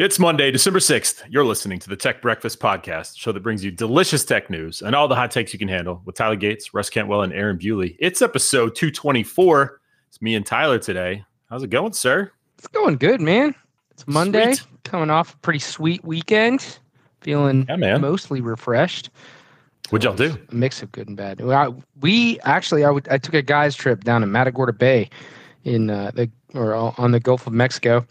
It's Monday, December 6th. You're listening to the Tech Breakfast Podcast, show that brings you delicious tech news and all the hot takes you can handle with Tyler Gates, Russ Cantwell, and Aaron Bewley. It's episode 224. It's me and Tyler today. How's it going, sir? It's going good, man. It's Monday, Sweet. coming off a pretty sweet weekend. Feeling Yeah, man. mostly refreshed. What'd y'all do? A mix of good and bad. We actually, I, would, I took a guys trip down to Matagorda Bay in uh, the or on the Gulf of Mexico.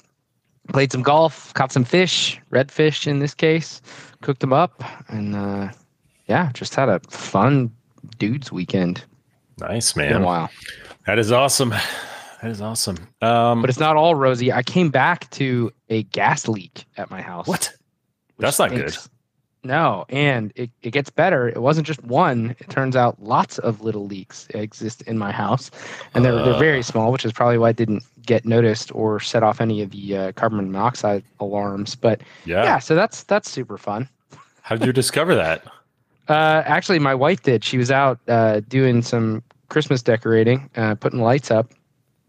Played some golf, caught some fish, redfish in this case, cooked them up, and uh, yeah, just had a fun dudes weekend. Nice, man. while. That is awesome. That is awesome. Um, But it's not all rosy. I came back to a gas leak at my house. what? That's not good. No, and it, it gets better. It wasn't just one. It turns out lots of little leaks exist in my house, and they're they're Uh. very small, which is probably why I didn't get noticed or set off any of the uh, carbon monoxide alarms. But Yeah. yeah, so that's that's super fun. How did you discover that? Uh, actually, my wife did. She was out uh, doing some Christmas decorating, uh, putting lights up,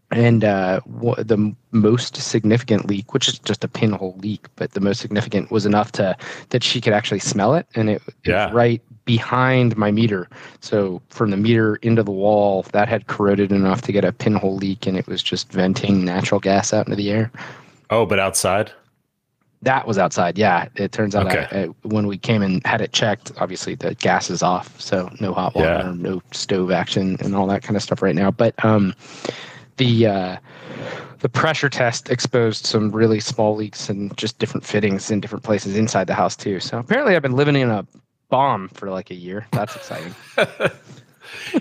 and uh, wha- the m- most significant leak, which is just a pinhole leak, but the most significant was enough to that she could actually smell it, and it, it Yeah. was right behind my meter. So from the meter into the wall, that had corroded enough to get a pinhole leak, and it was just venting natural gas out into the air. Oh, but outside? That was outside. Yeah, it turns out Okay. I, I, when we came and had it checked, obviously the gas is off, so no hot water, Yeah. no stove action, and all that kind of stuff right now. But um, the uh, the pressure test exposed some really small leaks and just different fittings in different places inside the house too. So apparently, I've been living in a bomb for like a year. That's exciting.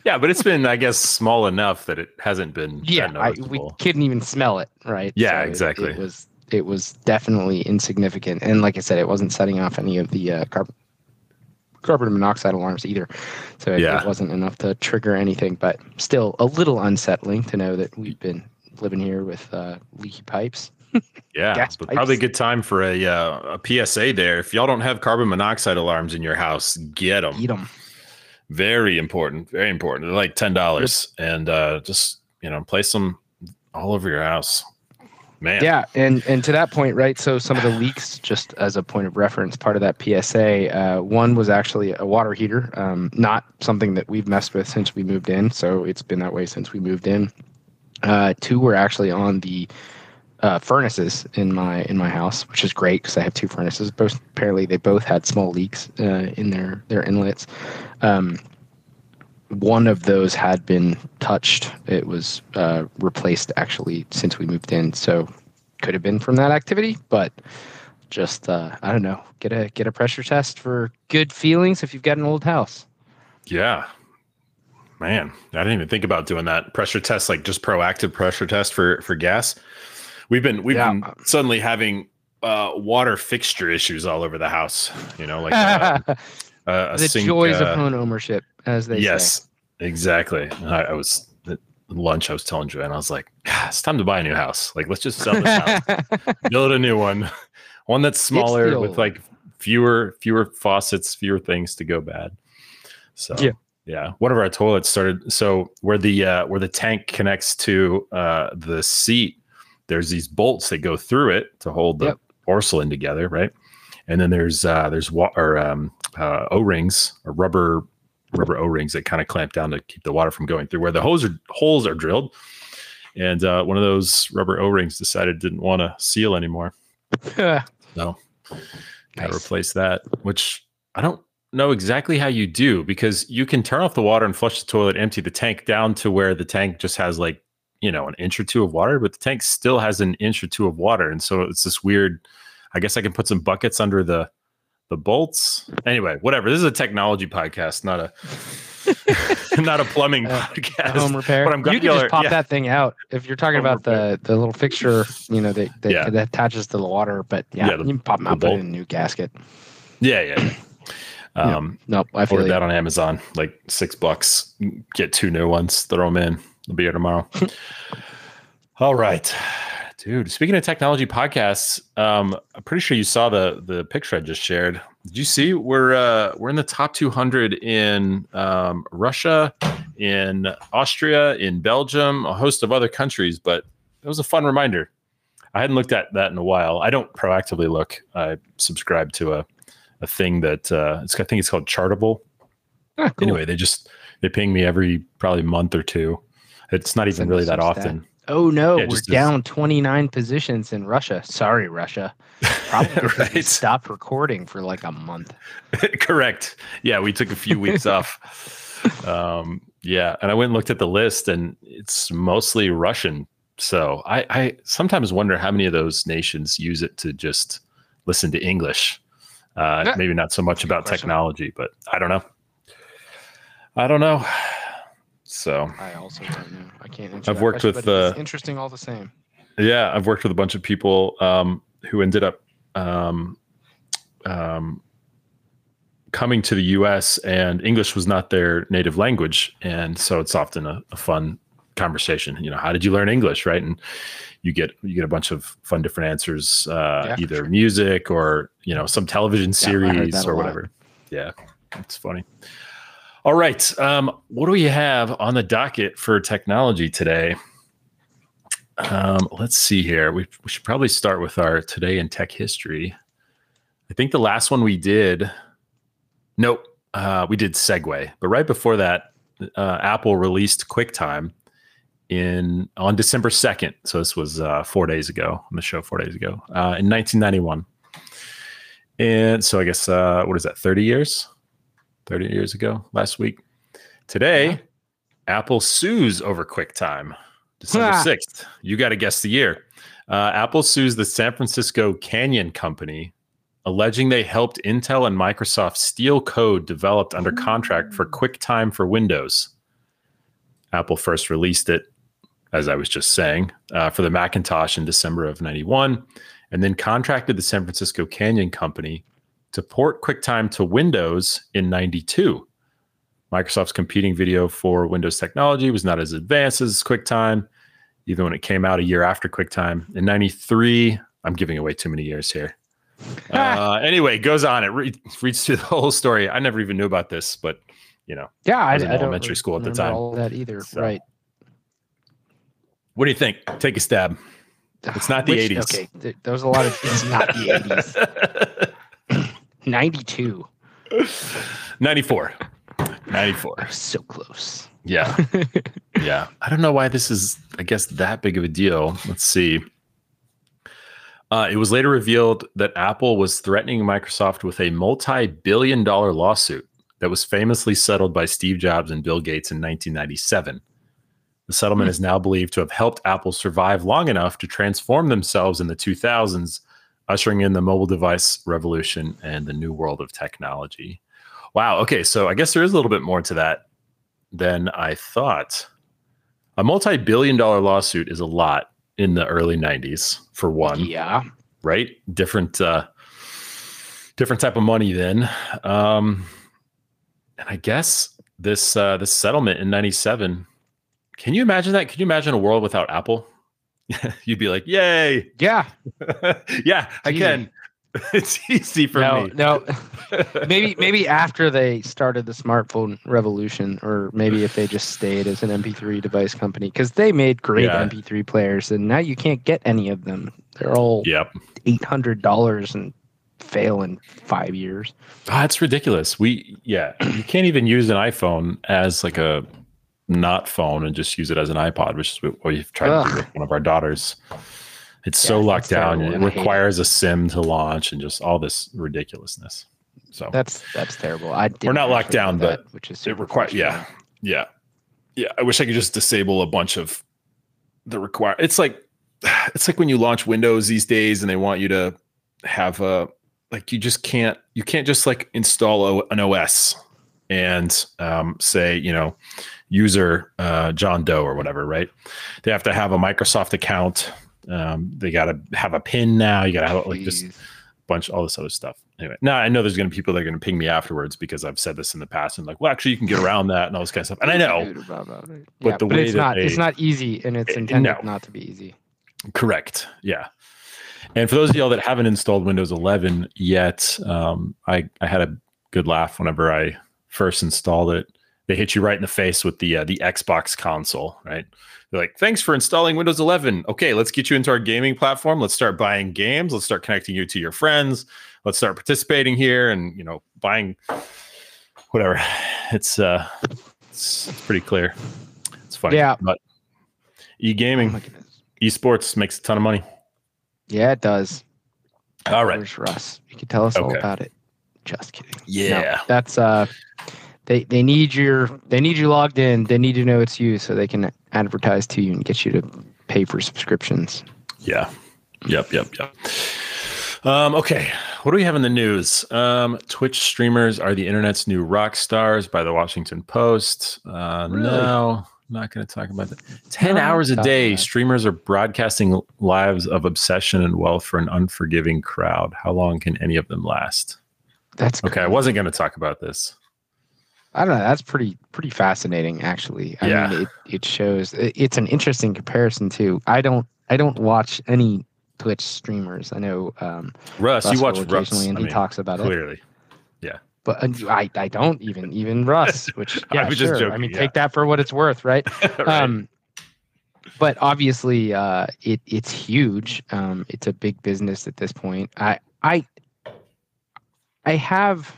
yeah, but it's been, I guess, small enough that it hasn't been yeah, I, we couldn't even smell it, right? Yeah, it- exactly. It, was it was definitely insignificant, and like I said, it wasn't setting off any of the uh, carbon carbon monoxide alarms either. So it, Yeah. it wasn't enough to trigger anything, but still a little unsettling to know that we've been living here with uh, leaky pipes. Yeah, probably a good time for a uh, a PSA there. If y'all don't have carbon monoxide alarms in your house, get them. Eat them. Very important. Very important. They're like ten dollars, and uh, just you know, place them all over your house. Man, Yeah, and and to that point, right? So some of the leaks, just as a point of reference, part of that PSA, uh, one was actually a water heater, um, not something that we've messed with since we moved in. So it's been that way since we moved in. Uh, two were actually on the uh, furnaces in my in my house, which is great because I have two furnaces. Both apparently they both had small leaks uh, in their their inlets. Um, one of those had been touched. It was uh, replaced actually since we moved in, so could have been from that activity. But just uh, I don't know. Get a get a pressure test for good feelings if you've got an old house. yeah. Man, I didn't even think about doing that pressure test, like just proactive pressure test for for gas. We've been we've Yeah. been suddenly having uh, water fixture issues all over the house. You know, like uh, uh, the sink, joys uh, of home ownership, as they say. yes, exactly. I, I was at lunch. I was telling Joanne, I was like, "Ah, "It's time to buy a new house. Like, let's just sell this house, build a new one, one that's smaller with like fewer fewer faucets, fewer things to go bad." So Yeah. yeah, one of our toilets started. So where the uh, where the tank connects to uh, the seat, there's these bolts that go through it to hold the Yep. porcelain together, right? And then there's uh, there's wa- or um, uh, O rings or rubber rubber O rings that kind of clamp down to keep the water from going through where the hose are, holes are drilled. And uh, one of those rubber O rings decided didn't want to seal anymore. So got to Nice. replace that, which I don't know exactly how you do because you can turn off the water and flush the toilet, empty the tank down to where the tank just has like, you know, an inch or two of water, but the tank still has an inch or two of water. And so it's this weird, I guess I can put some buckets under the the bolts. Anyway, whatever. This is a technology podcast, not a not a plumbing Uh, podcast. home repair. But I'm you can just pop yeah. that thing out if you're talking Home about the the little fixture, you know, that that, Yeah. that attaches to the water. But yeah, Yeah, the- you can pop them out, put in a new gasket. Yeah, yeah. Um, Nope, I ordered that on Amazon, like six bucks. Get two new ones, throw them in. They'll be here tomorrow. All right, dude. Speaking of technology podcasts, um, I'm pretty sure you saw the the picture I just shared. Did you see we're uh, we're in the top 200 in um, Russia, in Austria, in Belgium, a host of other countries. But it was a fun reminder. I hadn't looked at that in a while. I don't proactively look. I subscribe to a a thing that uh, it's I think it's called Chartable. Ah, cool. Anyway, they just they ping me every probably month or two. It's not even really that often. Oh no, Yeah, we're down 29 positions in Russia. Sorry, Russia. Probably Right. stopped recording for like a month. Correct. Yeah, we took a few weeks off. Um, yeah, and I went and looked at the list, and it's mostly Russian. So I, I sometimes wonder how many of those nations use it to just listen to English. Uh, Yeah. maybe not so much about question. technology, but I don't know. I don't know. So I also don't know. I can't. I've that worked with, it's uh, interesting all the same. yeah, I've worked with a bunch of people um, who ended up um, um, coming to the U.S. and English was not their native language, and so it's often a, a fun conversation. You know, how did you learn English, right? And you get you get a bunch of fun different answers, uh, Yeah, either sure. music or you know some television Yeah, series a or lot. whatever. Yeah, it's funny. All right, um, what do we have on the docket for technology today? Um, let's see here. We, we should probably start with our today in tech history. I think the last one we did, nope, uh, we did Segway, but right before that, uh, Apple released QuickTime in on December second. So this was uh, four days ago on the show, four days ago uh, in 1991. And so I guess uh, what is that? 30 years, 30 years ago last week. Today, Yeah. Apple sues over QuickTime. December Ah. 6th. You got to guess the year. Uh, Apple sues the San Francisco Canyon Company, alleging they helped Intel and Microsoft steal code developed under contract for QuickTime for Windows. Apple first released it, as I was just saying, uh, for the Macintosh in December of 91, and then contracted the San Francisco Canyon Company to port QuickTime to Windows in 92. Microsoft's competing video for Windows technology was not as advanced as QuickTime, even when it came out a year after QuickTime. In 93, I'm giving away too many years here. uh, anyway, goes on. It re- reads through the whole story. I never even knew about this, but you know, Yeah, I, was in I elementary school at the time. All that either, So, right? what do you think? Take a stab. It's not the Which- 80s. Okay, th- there was a lot of. It's not the 80s. 92. 94. 94. So close. Yeah. yeah. I don't know why this is, I guess, that big of a deal. Let's see. Uh, it was later revealed that Apple was threatening Microsoft with a multi billion dollar lawsuit that was famously settled by Steve Jobs and Bill Gates in 1997. The settlement Hmm. is now believed to have helped Apple survive long enough to transform themselves in the 2000s, ushering in the mobile device revolution and the new world of technology. Wow. Okay. So I guess there is a little bit more to that than I thought. A multi billion dollar lawsuit is a lot in the early 90s, for one Yeah. right? Different uh different type of money then. Um and I guess this uh this settlement in 97 can you imagine that? Can you imagine a world without Apple? You'd be like, "Yay!" Yeah. yeah, I Easy. can. it's easy for no, me. no. maybe maybe after they started the smartphone revolution, or maybe if they just stayed as an MP3 device company, because they made great Yeah. MP3 players, and now you can't get any of them. They're all Yep. eight hundred dollars and fail in five years. Ah, oh, that's ridiculous. We yeah, you can't even use an iPhone as like a not phone and just use it as an iPod, which is what we've tried to do with one of our daughters. It's so locked down. It requires a SIM to launch and just all this ridiculousness. So That's that's terrible. I didn't not locked down, that, but which is it requires yeah, yeah, yeah. I wish I could just disable a bunch of the require. It's like it's like when you launch Windows these days and they want you to have a like you just can't you can't just like install o, an OS and um, say you know user uh, John Doe or whatever, right? They have to have a Microsoft account. Um, they got to have a PIN now. You got to have like just Jeez. bunch all this other stuff. Anyway, now I know there's going to be people that are going to ping me afterwards because I've said this in the past and like, well, actually, you can get around that and all this kind of stuff. And I know, but yeah, the but way it's that not it's not easy, and it's Eh, intended no. not to be easy. correct, yeah. And for those of y'all that haven't installed Windows 11 yet, um, I I had a good laugh whenever I first installed it. They hit you right in the face with the uh, the Xbox console, right? They're like, "Thanks for installing Windows 11. Okay, let's get you into our gaming platform. Let's start buying games. Let's start connecting you to your friends. Let's start participating here, and you know, buying whatever." It's uh, it's, it's pretty clear. It's funny, Yeah. But e Oh gaming, goodness. esports makes a ton of money. Yeah, it does. All right. Where's Russ? You can tell us all about it. Just kidding. No, Yeah. that's uh they they need your they need you logged in. They need to know it's you so they can advertise to you and get you to pay for subscriptions. Yeah. Yep. Yep. Yep. Um, okay. What do we have in the news? Um, Twitch streamers are the internet's new rock stars by the Washington Post. Uh, Really? No, not going to talk about that. 10 No, hours a day, streamers are broadcasting lives of obsession and wealth for an unforgiving crowd. How long can any of them last? That's Okay. I wasn't going to talk about this. I don't know. That's pretty pretty fascinating, actually. I Yeah. mean, it, it shows. it- It's an interesting comparison too. I don't I don't watch any Twitch streamers. I know um, Russ, Russ you watch Russ. occasionally, and I he mean, talks about it. clearly. Yeah, but uh, I I don't even even Russ, which I yeah, just sure. I mean, yeah. take that for what it's worth, right? Right. Um, but obviously, uh, it it's huge. Um, it's a big business at this point. I I I have.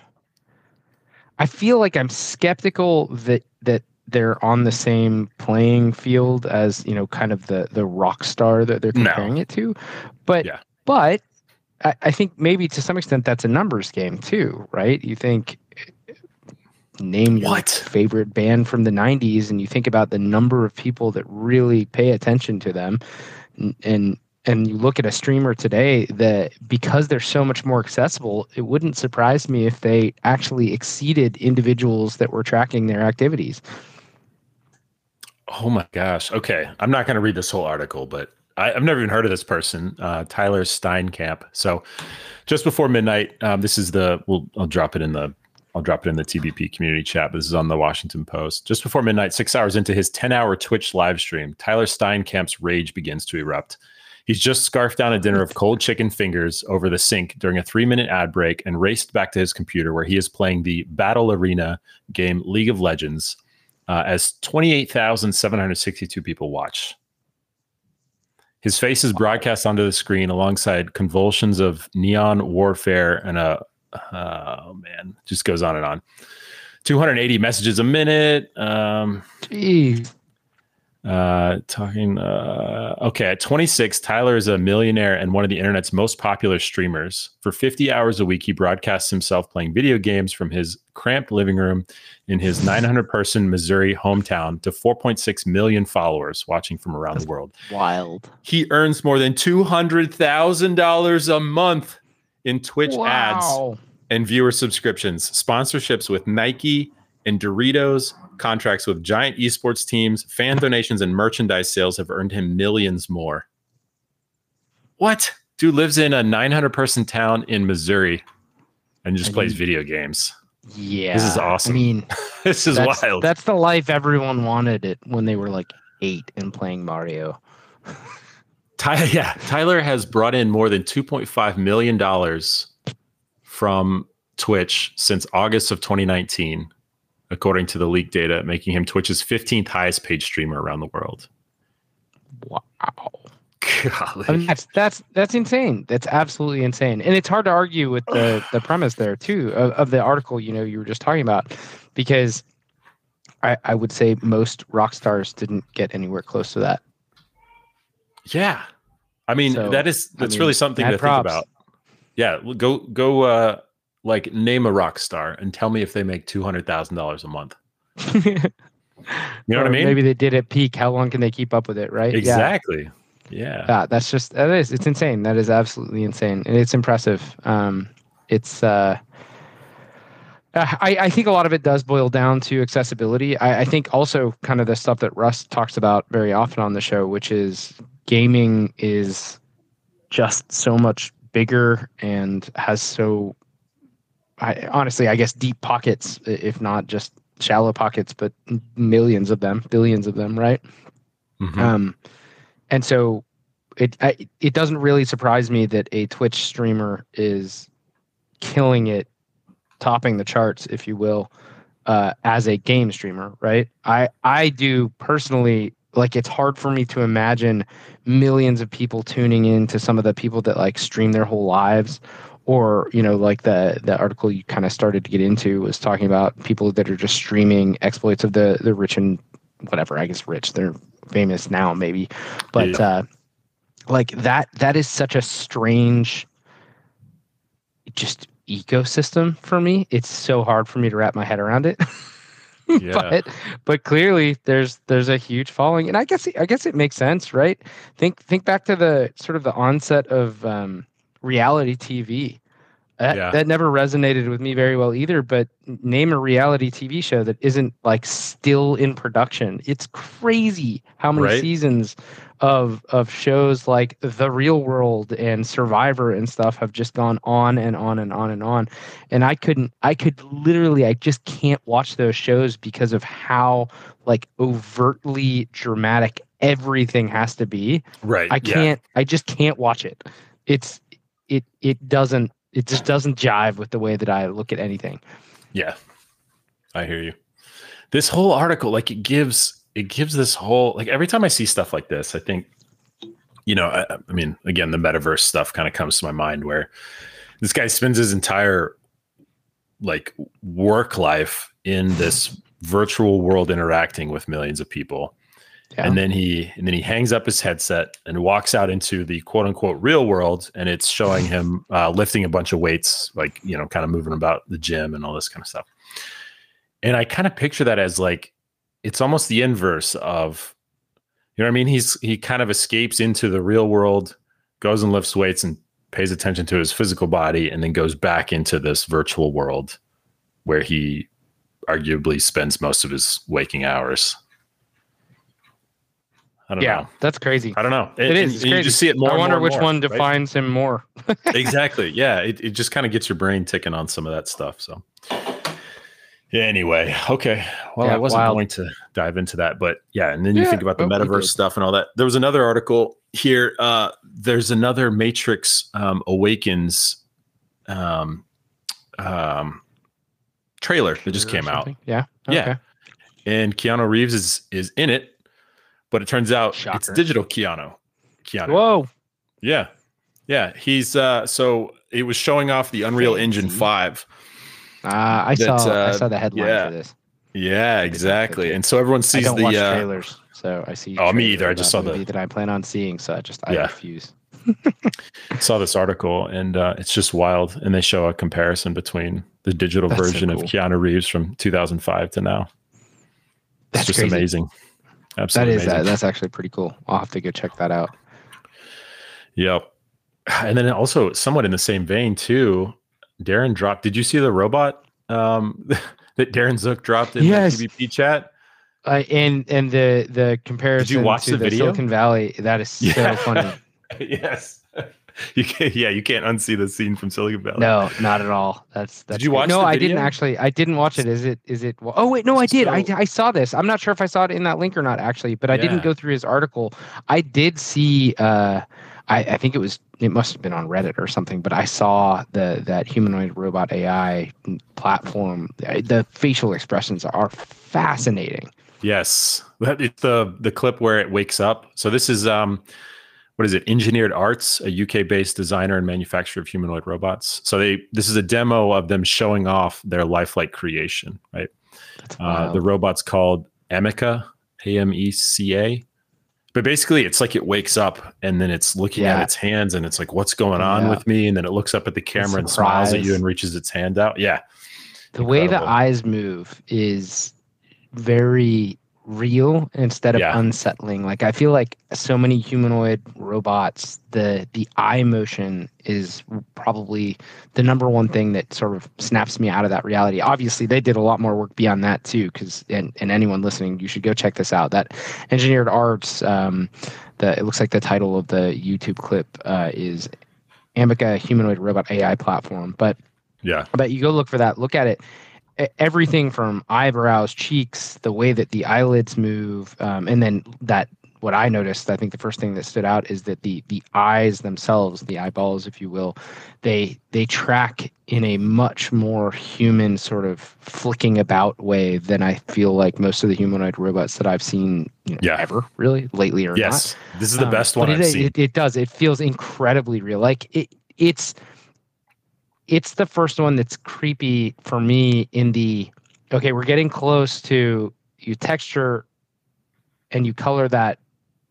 I feel like I'm skeptical that that they're on the same playing field as you know, kind of the the rock star that they're No. comparing it to. But Yeah. but I, I think maybe to some extent that's a numbers game too, right? You think name your What? favorite band from the 90s and you think about the number of people that really pay attention to them and and, and you look at a streamer today that because they're so much more accessible it wouldn't surprise me if they actually exceeded individuals that were tracking their activities Oh my gosh. Okay. I'm not going to read this whole article, but I, I've never even heard of this person, uh, Tyler Steinkamp. So just before midnight, um, this is the, we'll, I'll drop it in the, I'll drop it in the TBP community chat. This is on the Washington Post. Just before midnight, six hours into his 10 hour Twitch live stream, Tyler Steinkamp's rage begins to erupt. He's just scarfed down a dinner of cold chicken fingers over the sink during a three minute ad break and raced back to his computer where he is playing the Battle Arena game League of Legends uh, as 28,762 people watch. His face is broadcast onto the screen alongside convulsions of neon warfare and a, oh man, just goes on and on. 280 messages a minute. Um, Jeez. Uh, talking. Uh, okay, at 26, Tyler is a millionaire and one of the internet's most popular streamers. For 50 hours a week, he broadcasts himself playing video games from his cramped living room in his 900 person Missouri hometown to 4.6 million followers watching from around the world. Wild. He earns more than $200,000 a month in Twitch ads and viewer subscriptions, sponsorships with Nike and Doritos, contracts with giant esports teams, fan donations, and merchandise sales have earned him millions more. What? Dude lives in a 900 person town in Missouri and just And plays he- video games. Yeah. This is awesome. I mean, This is that's, wild. That's the life everyone wanted it when they were like eight and playing Mario. Ty- yeah, Tyler has brought in more than 2.5 million dollars from Twitch since August of 2019, according to the leaked data, making him Twitch's 15th highest paid streamer around the world. Wow. Golly. I mean, that's that's that's insane. That's absolutely insane, and it's hard to argue with the the premise there too of, of the article. You know, you were just talking about, because I I would say most rock stars didn't get anywhere close to that. yeah, I mean So, that is I that's mean, really something to props. think about. Yeah, go go uh like name a rock star and tell me if they make two hundred thousand dollars a month. you know what I mean? Maybe they did at peak. How long can they keep up with it? Right? Exactly. Yeah. Yeah, that's just that is it's insane. That is absolutely insane, and it's impressive. Um, it's uh, uh, I I think a lot of it does boil down to accessibility. I, I think also kind of the stuff that Russ talks about very often on the show, which is gaming is just so much bigger and has so. I honestly, I guess deep pockets, if not just shallow pockets, but millions of them, billions of them, right? Mhm. Um, and so it I, it doesn't really surprise me that a Twitch streamer is killing it, topping the charts, if you will, uh, as a game streamer, right? I I do personally like it's hard for me to imagine millions of people tuning in to some of the people that like stream their whole lives or you know like the the article you kind of started to get into was talking about people that are just streaming exploits of the the rich and whatever i guess rich they're famous now maybe but yeah. uh like that that is such a strange just ecosystem for me it's so hard for me to wrap my head around it yeah. but but clearly there's there's a huge following and i guess i guess it makes sense right think think back to the sort of the onset of um reality tv that, uh, yeah. that never resonated with me very well either but name a reality tv show that isn't like still in production it's crazy how many right? seasons of of shows like The Real World and Survivor and stuff have just gone on and on and on and on. And I couldn't I could literally I just can't watch those shows because of how like overtly dramatic everything has to be. Right. I can't yeah. I just can't watch it. It's it it doesn't it just doesn't jive with the way that I look at anything. Yeah. I hear you. This whole article like it gives it gives this whole like every time I see stuff like this, I think, you know, I, I mean, again, the metaverse stuff kind of comes to my mind where this guy spends his entire like work life in this virtual world interacting with millions of people. Yeah. And then he and then he hangs up his headset and walks out into the quote unquote real world, and it's showing him uh, lifting a bunch of weights, like you know, kind of moving about the gym and all this kind of stuff. And I kind of picture that as like it's almost the inverse of you know what I mean? He's he kind of escapes into the real world, goes and lifts weights and pays attention to his physical body, and then goes back into this virtual world where he arguably spends most of his waking hours. I don't yeah, know. that's crazy. I don't know. it, it is. It's crazy. You just see it more. I wonder which more, one defines right? him more. exactly. Yeah. It, it just kind of gets your brain ticking on some of that stuff. So yeah, anyway, okay. Well, yeah, I wasn't wild. going to dive into that, but yeah, and then you yeah, think about the metaverse stuff and all that. There was another article here. Uh, there's another Matrix um, Awakens um, um, trailer that just came out. Yeah, okay. yeah, and Keanu Reeves is is in it, but it turns out Shocker. it's digital Keanu. Keanu. Whoa. Yeah, yeah. He's uh, so it was showing off the Unreal Engine five uh, I that, saw uh, I saw the headline yeah. for this. Yeah, exactly. And so everyone sees I don't the watch uh, trailers, so I see. Oh, me either. I just saw the movie that I plan on seeing, so I just I yeah. refuse. saw this article and uh, it's just wild. And they show a comparison between the digital that's version so cool. of Keanu Reeves from 2005 to now. That's just crazy. amazing. Absolutely, that is uh, that's actually pretty cool. I'll have to go check that out. Yep. And then also somewhat in the same vein too, Darren dropped. Did you see the robot um, that Darren Zook dropped in yes. the TBP chat? Uh, and and the the comparison Did you watch to the, the video? Silicon Valley that is yeah. so funny. yes. You can't, yeah, you can't unsee the scene from Silicon Valley. No, not at all. That's, that's did you watch? No, I didn't actually. I didn't watch it. Is it? Is it? Oh wait, no, I did. So, I, I saw this. I'm not sure if I saw it in that link or not actually, but I yeah. didn't go through his article. I did see. uh I, I think it was it must have been on Reddit or something, but I saw the that humanoid robot AI platform. The facial expressions are fascinating. Yes, that it's the the clip where it wakes up. So this is um, what is it? Engineered Arts, a UK based designer and manufacturer of humanoid robots. So they this is a demo of them showing off their lifelike creation. Right. Uh, the robot's called Ameca, A M E C A but basically it's like it wakes up and then it's looking yeah. at its hands and it's like what's going on yeah. with me and then it looks up at the camera and smiles at you and reaches its hand out yeah the Incredible. way the eyes move is very real instead of yeah. unsettling. Like I feel like so many humanoid robots, the the eye motion is probably the number one thing that sort of snaps me out of that reality. Obviously, they did a lot more work beyond that too. Because and, and anyone listening, you should go check this out. That engineered arts. Um, the it looks like the title of the YouTube clip uh, is Ameca humanoid robot AI platform, but yeah, but you go look for that. Look at it everything from eyebrows, cheeks, the way that the eyelids move, um, and then that what I noticed, I think the first thing that stood out is that the the eyes themselves, the eyeballs, if you will, they they track in a much more human sort of flicking about way than I feel like most of the humanoid robots that I've seen you know, Yeah. ever really lately or Yes, not. this is the Um, best but one it, I've seen. It, it does. It feels incredibly real. Like it, it's it's the first one that's creepy for me in the okay, we're getting close to you texture and you color that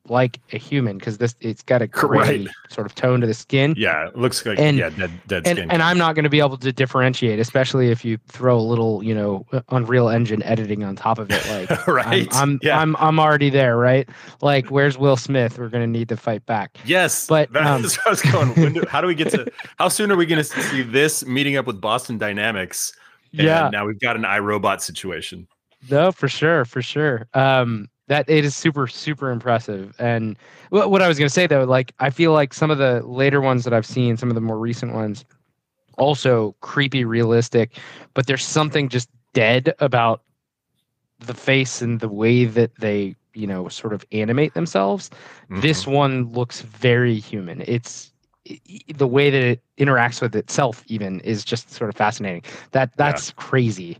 like a human because this it's got a gray Right. sort of tone to the skin. yeah, it looks like and- yeah, dead dead And, skin. and I'm not going to be able to differentiate, especially if you throw a little, you know, Unreal Engine editing on top of it. Like, right. I'm, I'm, yeah. I'm, I'm already there, right? Like, where's Will Smith? We're going to need to fight back. Yes, But, that's um, I was going. When do, how do we get to? How soon are we going to see this meeting up with Boston Dynamics? And Yeah. now we've got an iRobot situation. No, for sure, for sure. Um, that it is super, super impressive. And what, what I was going to say though, like I feel like some of the later ones that I've seen, some of the more recent ones, also creepy, realistic, but there's something just dead about the face and the way that they, you know, sort of animate themselves. This Mhm. one looks very human. It's i- i- the way that it interacts with itself even is just sort of fascinating. That that's crazy.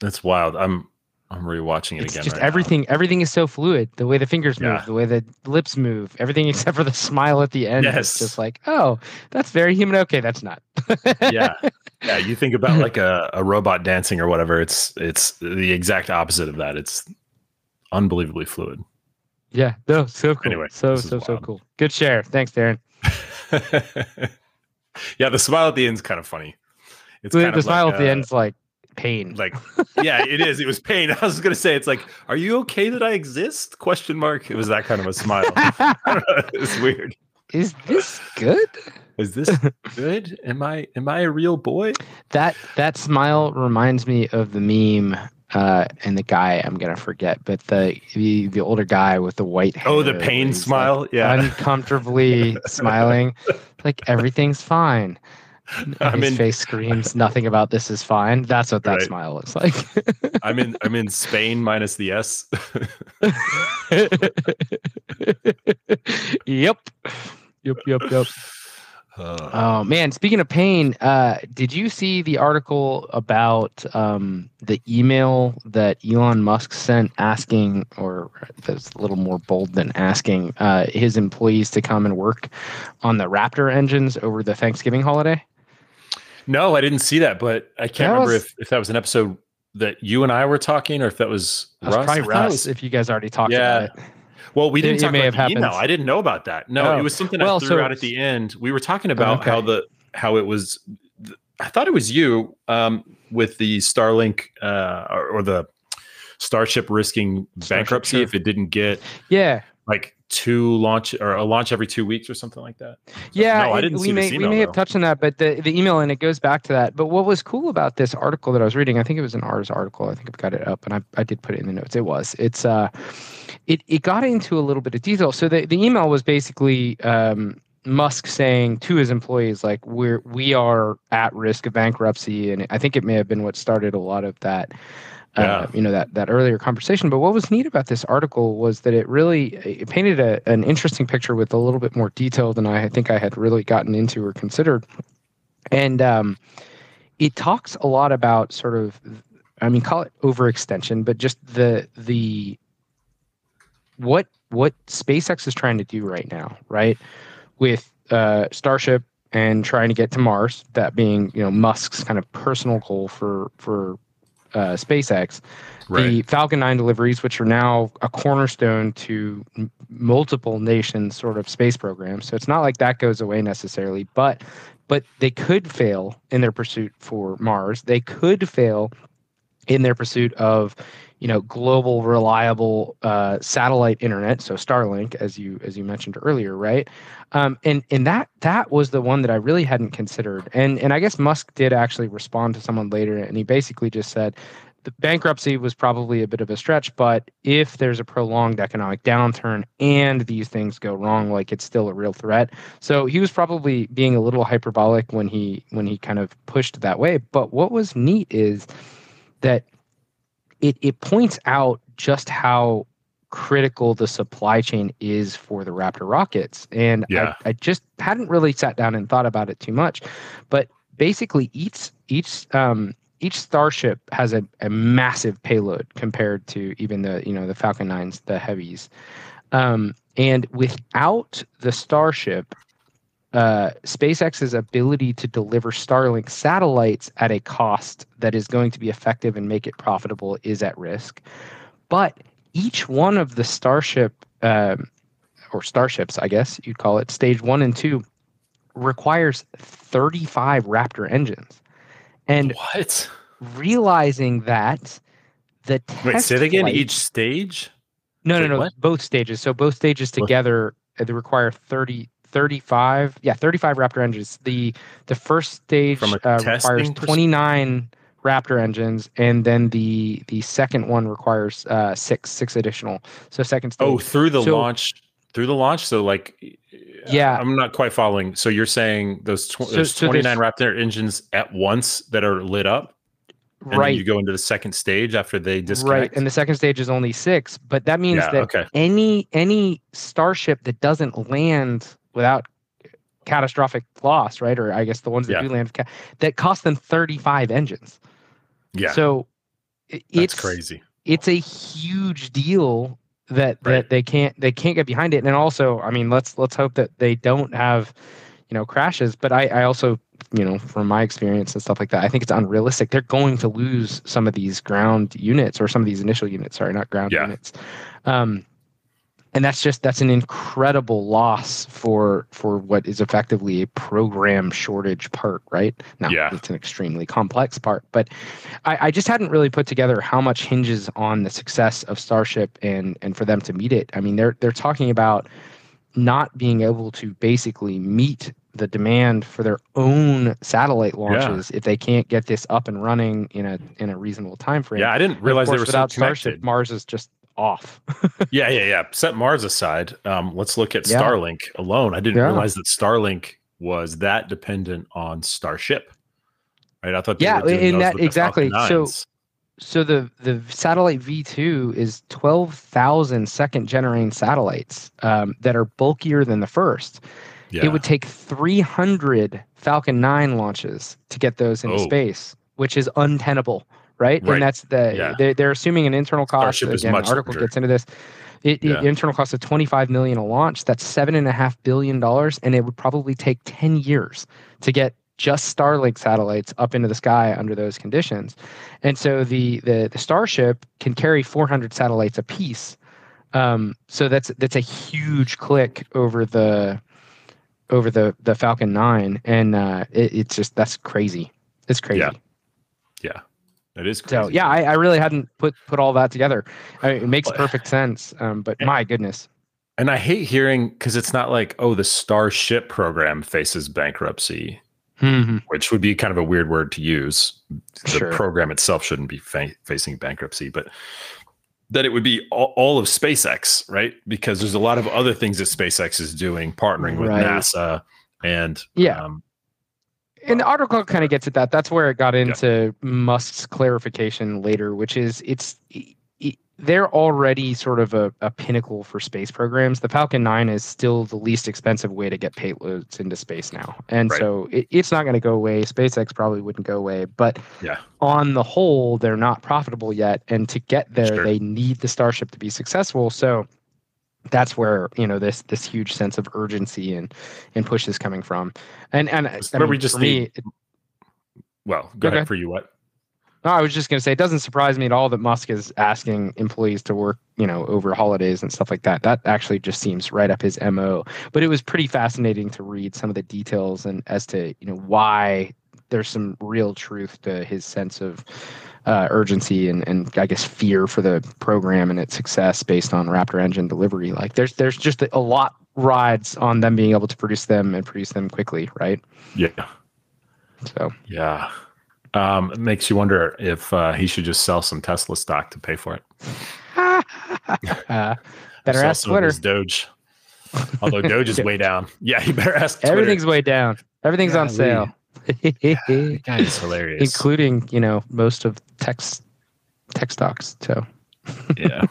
that's wild. I'm I'm rewatching it it's again. just right now. everything everything is so fluid. The way the fingers Yeah. move the way the lips move everything except for the smile at the end Yes. it's just like oh that's very human. Okay that's not. Yeah. Yeah you think about like a, a robot dancing or whatever it's it's the exact opposite of that. It's unbelievably fluid. Yeah. No so cool. Anyway, so so so cool. Good share. Thanks darren. Yeah the smile at the end's kind of funny. It's the, the smile like, at the uh, end's like pain. Like yeah it is. It was pain. I was gonna say it's like are you okay that i exist? Question mark. It was that kind of a smile. I don't know, it's weird. Is this good? Is this good? Am i am i a real boy? That that smile reminds me of the meme uh and the guy i'm gonna forget but the the, the older guy with the white hair oh the pain he's, like, smile? Yeah. uncomfortably smiling. Like everything's fine I'm his in- face screams nothing about this is fine. That's what that Right. smile looks like. I'm in i'm in spain minus the s. Yep. Yep yep yep. Uh, oh man speaking of pain uh did you see the article about um the email that elon musk sent asking or that's a little more bold than asking uh his employees to come and work on the raptor engines over the thanksgiving holiday No, I didn't see that, but I can't That remember was- if, if that was an episode that you and I were talking or if that was That was Russ. probably I thought it Russ, was- if you guys already talked Yeah. about it. well, we It- didn't it talk may about have the email. I didn't know about that. No, Oh. it was something Well, I threw so- out at the end. We were talking about how the how it was. I thought it was you um, with the Starlink uh, or, or the Starship risking Starship, bankruptcy sure. if it didn't get Yeah, like two launch or a launch every two weeks or something like that. yeah. no, I didn't we see may we may have touched on that, but the the email and it goes back to that. But what was cool about this article that I was reading, I think it was an Ars article. I think I've got it up, and I I did put it in the notes. It was. It's uh, it it got into a little bit of detail. So the the email was basically um. Musk saying to his employees, like we're we are at risk of bankruptcy, and I think it may have been what started a lot of that, uh, Yeah. you know, that that earlier conversation. But what was neat about this article was that it really it painted a, an interesting picture with a little bit more detail than I think I had really gotten into or considered, and um, it talks a lot about sort of, I mean, call it overextension, but just the the what what SpaceX is trying to do right now, right? With uh, Starship and trying to get to Mars, that being you know Musk's kind of personal goal for for uh, SpaceX. The Falcon 9 deliveries, which are now a cornerstone to m- multiple nations' sort of space programs. So it's not like that goes away necessarily, but but they could fail in their pursuit for Mars. They could fail in their pursuit of you know global reliable uh, satellite internet so starlink as you as you mentioned earlier right? Um, and and that that was the one that i really hadn't considered. And and i guess musk did actually respond to someone later and he basically just said the bankruptcy was probably a bit of a stretch but if there's a prolonged economic downturn and these things go wrong like it's still a real threat. So he was probably being a little hyperbolic when he when he kind of pushed that way. But what was neat is that it it points out just how critical the supply chain is for the Raptor rockets. And Yeah. I, I just hadn't really sat down and thought about it too much. But basically each each um each starship has a, a massive payload compared to even the you know the Falcon 9s, the heavies. Um, and without the Starship, uh, SpaceX's ability to deliver Starlink satellites at a cost that is going to be effective and make it profitable is at risk. But each one of the Starship, um, or Starships, I guess you'd call it, stage one and two, requires 35 Raptor engines. And what? realizing that the Wait, test say it again. flight- Each stage. no, Wait, no, no. what? Both stages. So both stages together uh, they require 30, 35. Yeah, 35 Raptor engines. The the first stage uh, requires pers- 29 Raptor engines, and then the the second one requires uh, six six additional. So second stage. Oh, through the So- launch. Through the launch. So like. Yeah. I'm not quite following. So you're saying those tw- So- there's so there's- 29 Raptor engines at once that are lit up, and then right. you go into the second stage after they Right, disconnect. and the second stage is only six, but that means yeah. that Okay. any any starship that doesn't land without catastrophic loss, right? Or I guess the ones that Yeah. do land, that cost them 35 engines. Yeah. So it's crazy. It's a huge deal that Right. that they can't they can't get behind it. And also, I mean, let's let's hope that they don't have, you know, crashes. But I I also you know from my experience and stuff like that, I think it's unrealistic. They're going to lose some of these ground units or some of these initial units. Sorry, not ground Yeah. units. Um, and that's just that's an incredible loss for for what is effectively a program shortage part right? Now Yeah. it's an extremely complex part but I, I just hadn't really put together how much hinges on the success of starship and and for them to meet it. I mean they're they're talking about not being able to basically meet the demand for their own satellite launches if they can't get this up and running in a in a reasonable time frame Yeah, I didn't realize they were so starship mars is just off Yeah, yeah, yeah. Set Mars aside. Um, let's look at Yeah. Starlink alone. I didn't Yeah. realize that Starlink was that dependent on Starship. Right? I thought. Yeah, were doing and those that- exactly. So- So the the satellite V2 is 12,000 second generation satellites um, that are bulkier than the first. yeah, It would take 300 Falcon 9 launches to get those into Oh. space, which is untenable, right? Right. And that's the Yeah. they, they're assuming an internal cost. Starship is Again, much the article larger. gets into this. It, it- Yeah. internal cost of 25 million a launch. That's seven and a half billion dollars, and it would probably take 10 years to get just Starlink satellites up into the sky under those conditions. And so the the, the Starship can carry 400 satellites apiece. Um, so that's that's a huge click over the over the the Falcon 9, and uh, it, it's just that's crazy. It's crazy. Yeah. yeah, it is. Crazy. So yeah, I, I really hadn't put put all that together. I mean, it makes perfect sense. Um, but my goodness, And I hate hearing because it's not like, oh, the Starship program faces bankruptcy, Mhm. which would be kind of a weird word to use. The Sure. program itself shouldn't be fa- facing bankruptcy, but that it would be all, all of SpaceX, right? Because there's a lot of other things that SpaceX is doing, partnering with Right. NASA, and Yeah. um, and the article kind of gets at that. That's where it got into Musk's clarification later, which is it's they're already sort of a, a pinnacle for space programs. The Falcon 9 is still the least expensive way to get payloads into space now. And Right. so it, it's not going to go away. SpaceX probably wouldn't go away. But Yeah. on the whole, they're not profitable yet. And to get there, Sure. they need the Starship to be successful. So that's where you know this this huge sense of urgency and and push is coming from and and I where mean, we just for me well, go Okay. ahead for you. What? no, I was just going to say it doesn't surprise me at all that Musk is asking employees to work, you know, over holidays and stuff like that. That actually just seems right up his MO. But it was pretty fascinating to read some of the details and as to, you know, why there's some real truth to his sense of uh, urgency and, and I guess fear for the program and its success based on Raptor engine delivery. Like there's there's just a lot rides on them being able to produce them and produce them quickly, right? Yeah, So yeah. Um, it makes you wonder if uh, he should just sell some Tesla stock to pay for it. uh, better Sell ask some of Twitter. his Doge. Although Doge is way down. Yeah, you better ask. Twitter. Everything's way down. Everything's on Golly. The guy is hilarious. Including, you know, most of tech tech stocks. So yeah.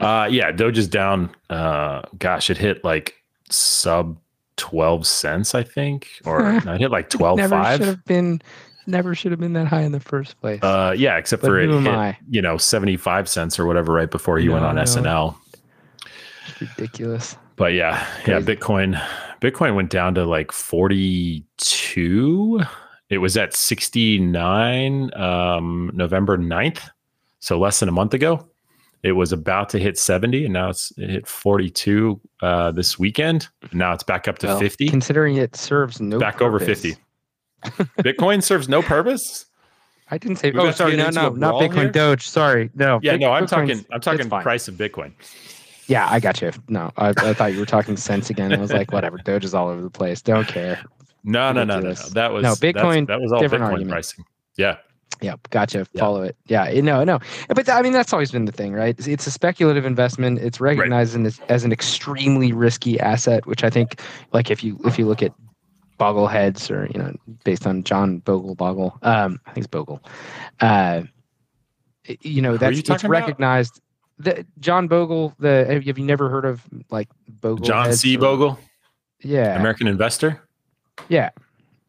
Uh, yeah, Doge is down. Uh, gosh, it hit like sub 12 cents, I think, or no, it hit like 12 never 5. should have been never should have been that high in the first place. Uh, yeah, except But for it hit, I? you know, 75 cents or whatever right before he went on no. SNL. It's ridiculous. But yeah, yeah, Bitcoin Bitcoin went down to like 42. It was at 69 um November 9th. So less than a month ago. It was about to hit 70 and now it's it hit 42 uh this weekend. Now it's back up to Well, 50. Considering it serves no purpose. back over 50. Bitcoin serves no purpose? I didn't say. We Oh, sorry, no, no, not Bitcoin here? Doge. Sorry, no. Yeah, Bit- no, I'm Bitcoin's- talking I'm talking price of Bitcoin. Yeah, I got you. No, I, I thought you were talking sense again. I was like, whatever. Doge is all over the place. Don't care. No, no, no, no, no. That was No, Bitcoin, that was all different Bitcoin argument. pricing. Yeah. Yep, gotcha. Yeah. Follow it. Yeah, no, no. But I mean, that's always been the thing, right? It's, a speculative investment. It's recognized as, as an extremely risky asset, which I think, like, if you if you look at Bogleheads or you know, based on John Bogle Bogle, um, I think it's Bogle. Uh, you know, that's it's recognized. about? The John Bogle, the have you, you never heard of like Bogle? John C. or- Bogle, Yeah, American investor. yeah.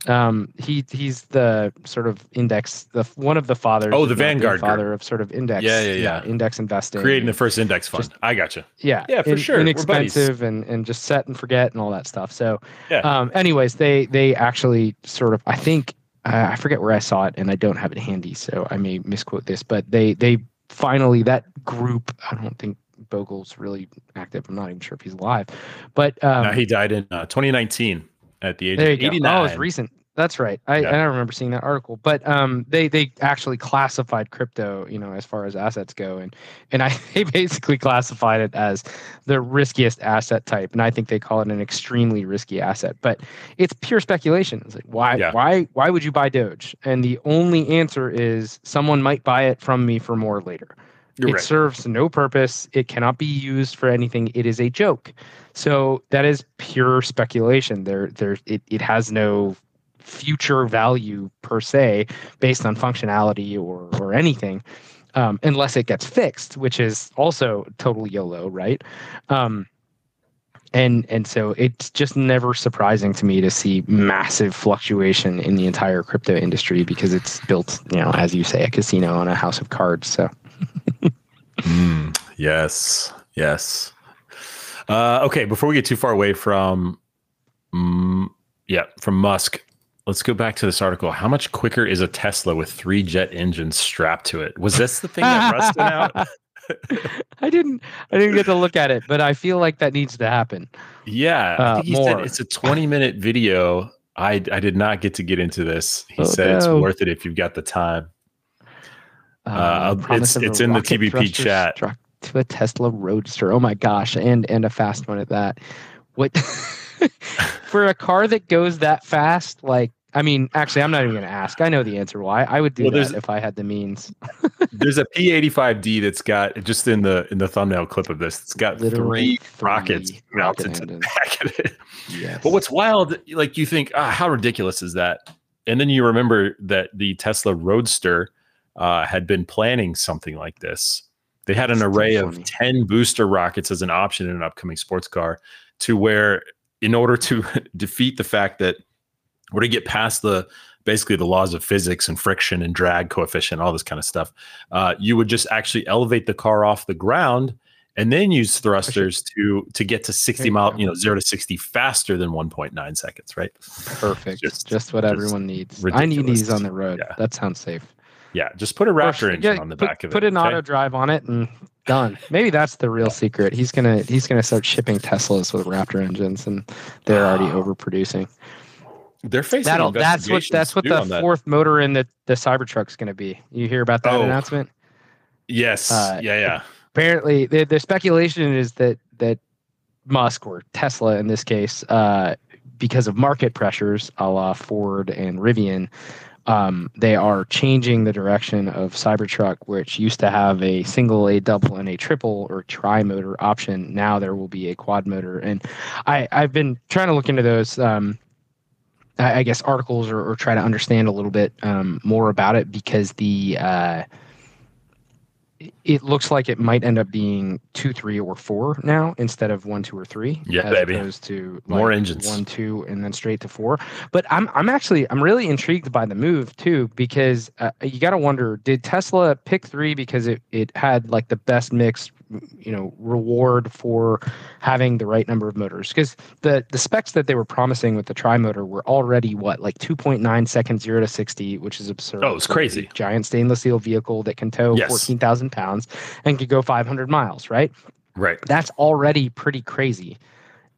Um, he he's the sort of index, the one of the fathers. Oh, the Vanguard group. father of sort of index. Yeah, yeah, yeah. index investing, Creating the first index fund. Just- I gotcha. yeah, Yeah, for in- sure. Inexpensive and and just set and forget and all that stuff. So, Yeah. um, anyways, they they actually sort of, I think, uh, I forget where I saw it, and I don't have it handy, so I may misquote this, but they they finally that group. I don't think Bogle's really active. I'm not even sure if he's alive, but um, No, he died in uh, 2019 at the age There of 89. go. Oh, it's recent. That's right. I, Yeah. I don't remember seeing that article, but um, they they actually classified crypto, you know, as far as assets go, and and I they basically classified it as the riskiest asset type, and I think they call it an extremely risky asset. But it's pure speculation. It's like why Yeah. why why would you buy Doge? And the only answer is someone might buy it from me for more later You're it right. serves no purpose. It cannot be used for anything. It is a joke. So that is pure speculation. There, there, it, it has no future value per se based on functionality or or anything, um, unless it gets fixed, which is also totally YOLO, right? Um, and and so it's just never surprising to me to see massive fluctuation in the entire crypto industry because it's built, you know, as you say, a casino on a house of cards. So. Mm, yes, yes. Uh, okay, before we get too far away from, mm, yeah, from Musk, let's go back to this article. How much quicker is a Tesla with three jet engines strapped to it? Was this the thing that rusted out? I didn't I didn't get to look at it, but I feel like that needs to happen. Yeah, I Uh, think he said more. it's a 20 minute video. I I did not get to get into this. He Oh, said it's worth it if you've got the time. Uh, it's- it's in the TBP chat. Struck to a Tesla Roadster. Oh my gosh, and and a fast one at that. What for a car that goes that fast? Like, I mean, actually, I'm not even going to ask. I know the answer why. I would do Well, that if I had the means. There's a P85D that's got just in the in the thumbnail clip of this. It's got three three rockets rocket mounted to the back of it. Yes. But what's wild, like you think, ah, how ridiculous is that? And then you remember that the Tesla Roadster uh, had been planning something like this. They had an That's array of 10 booster rockets as an option in an upcoming sports car to where, in order to defeat the fact that, or to get past the basically the laws of physics and friction and drag coefficient, all this kind of stuff, uh, you would just actually elevate the car off the ground and then use thrusters to to get to 60 mile, you know, zero to 60 faster than 1.9 seconds, right? perfect? just- Just, what just everyone needs. I need these on the road. Yeah. That sounds safe. Yeah, just put a Raptor engine yeah, on the put, back of it. Put an okay? auto drive on it and done. Maybe that's the real secret. He's gonna he's gonna start shipping Teslas with Raptor engines, and they're already overproducing. They're facing That'll that's what that's what the on that. fourth motor in the the Cybertruck's gonna be. You hear about that Oh. announcement? Yes, uh, yeah, yeah. Apparently, the the speculation is that that Musk or Tesla in this case, uh, because of market pressures, a la Ford and Rivian, um, they are changing the direction of Cybertruck, which used to have a single, a double, and a triple or tri motor option. Now there will be a quad motor, and I I've been trying to look into those. Um, I I guess articles or, or try to understand a little bit um, more about it because the uh, it looks like it might end up being two, three, or four now instead of one, two, or three. Yeah, as baby. opposed to More engines. one, two, and then straight to four. But I'm I'm actually I'm really intrigued by the move too because uh, you got to wonder did Tesla pick three because it it had like the best mix you know reward for having the right number of motors because the the specs that they were promising with the tri motor were already what like 2.9 seconds 0 to 60 which is absurd Oh, it's crazy. giant stainless steel vehicle that can tow Yes. 14,000 pounds and could go 500 miles right Right. that's already pretty crazy.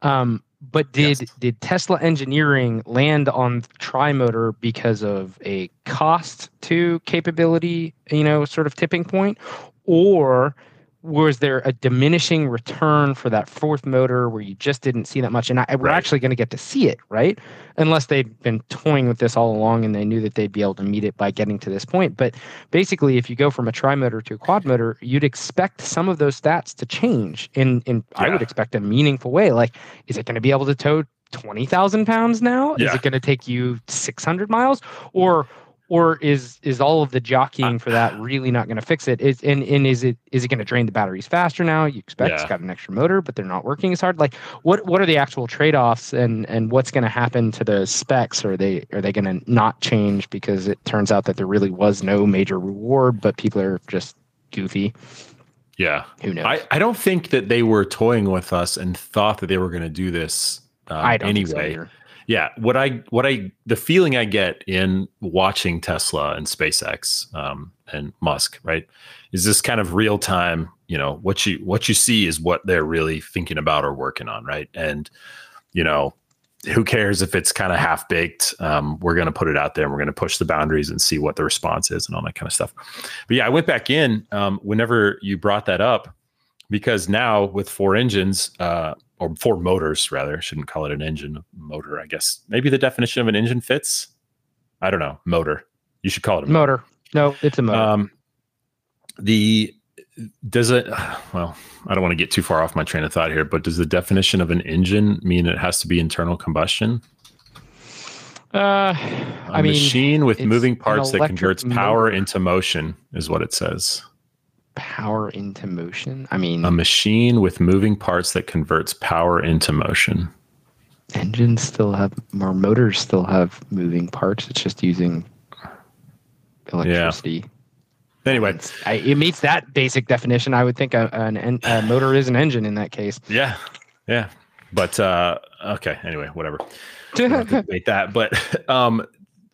Um, but did Yes. did Tesla engineering land on tri-motor because of a cost to capability, you know, sort of tipping point, or was there a diminishing return for that fourth motor where you just didn't see that much? And I, we're Right. actually going to get to see it, right? Unless they'd been toying with this all along and they knew that they'd be able to meet it by getting to this point. But basically, if you go from a tri motor to a quad motor, you'd expect some of those stats to change in, in I would expect a meaningful way. Like, is it going to be able to tow 20,000 pounds now? Is it going to take you 600 miles? Or or is is all of the jockeying for that really not going to fix it? Is and, and is it is it going to drain the batteries faster now? You expect it's got an extra motor, but they're not working as hard. Like what what are the actual trade offs and and what's going to happen to the specs? Are they are they going to not change because it turns out that there really was no major reward, but people are just goofy? Yeah. Who knows? I, I don't think that they were toying with us and thought that they were going to do this um, I don't think so anyway. either. Yeah what i what i the feeling i get in watching tesla and spacex um, and musk right is this kind of real time you know what you what you see is what they're really thinking about or working on right? And you know who cares if it's kind of half baked um, we're going to put it out there and we're going to push the boundaries and see what the response is and all that kind of stuff. But yeah i went back in um, whenever you brought that up because now with four engines uh, or four motors rather. Shouldn't call it an engine motor i guess. Maybe the definition of an engine fits? I don't know. Motor. You should call it a motor, Motor. No, it's a motor. um the does it well i don't want to get too far off my train of thought here but does the definition of an engine mean it has to be internal combustion? Uh, a I mean, machine with moving parts that converts power motor. into motion is what it says power into motion. I mean, a machine with moving parts that converts power into motion engines still have or motors still have moving parts. It's just using electricity. Yeah. anyway I, it meets that basic definition. I would think a, an, a motor is an engine in that case. Yeah, yeah. But uh, okay. Anyway, whatever. We don't have to debate that. But um,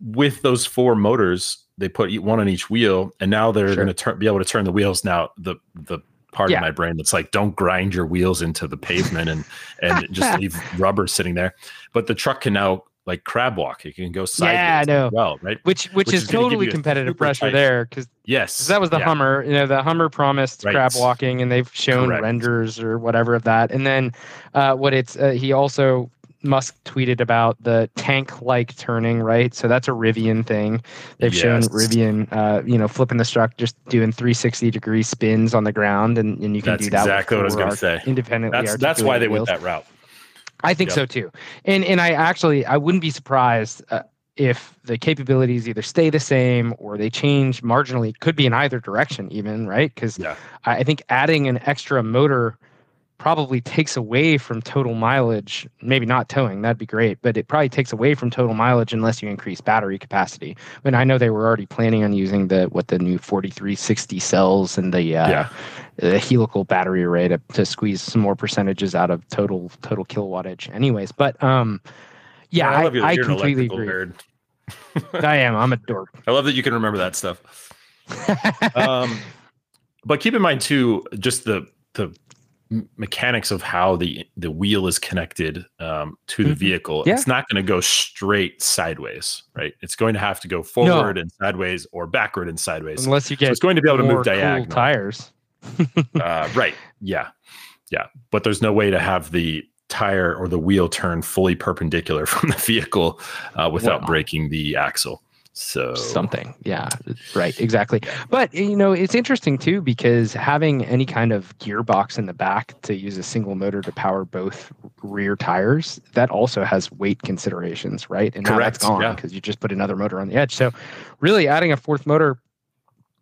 with those four motors, they put one on each wheel, and now they're Sure. going to turn, be able to turn the wheels. Now the the part Yeah. of my brain that's like, don't grind your wheels into the pavement and and just leave rubber sitting there. But the truck can now like crab walk. It can go sideways. Yeah, I know. Well, right. which, which Which is is totally competitive pressure tight- there because Yes, that was the yeah. Hummer. You know, the Hummer promised Right. crab walking, and they've shown Correct. renders or whatever of that. And then uh, what it's uh, he also Musk tweeted about the tank-like turning, right? So that's a Rivian thing. They've shown Rivian, uh, you know, flipping the truck, just doing 360 degree spins on the ground, and, and you can That's do that. exactly what I was gonna say. Independently, That's that's why they articulated went that route. I think Yep. so too, and and I actually I wouldn't be surprised uh, if the capabilities either stay the same or they change marginally. Could be in either direction, even right? Because Yeah. I think adding an extra motor probably takes away from total mileage. Maybe not towing, that'd be great, but it probably takes away from total mileage unless you increase battery capacity. I mean, I know they were already planning on using the what the new 4360 cells and the uh, Yeah. the helical battery array to, to squeeze some more percentages out of total total kilowattage. Anyways, but um, yeah, I, love you. I, completely agree. nerd. I am. I'm a dork. I love that you can remember that stuff. um, but keep in mind too, just the the mechanics of how the the wheel is connected um, to the Mhm. vehicle. Yeah. It's not going to go straight sideways, right? It's going to have to go forward and sideways, or backward and sideways. Unless you So get it's going to be able to move cool diagonal. tires. uh, right? Yeah, yeah. But there's no way to have the tire or the wheel turn fully perpendicular from the vehicle uh, without Well. breaking the axle. So something. Yeah. Right. Exactly. But you know it's interesting too because having any kind of gearbox in the back to use a single motor to power both rear tires that also has weight considerations right? And now Correct, that's gone yeah. because you just put another motor on the edge. So really adding a fourth motor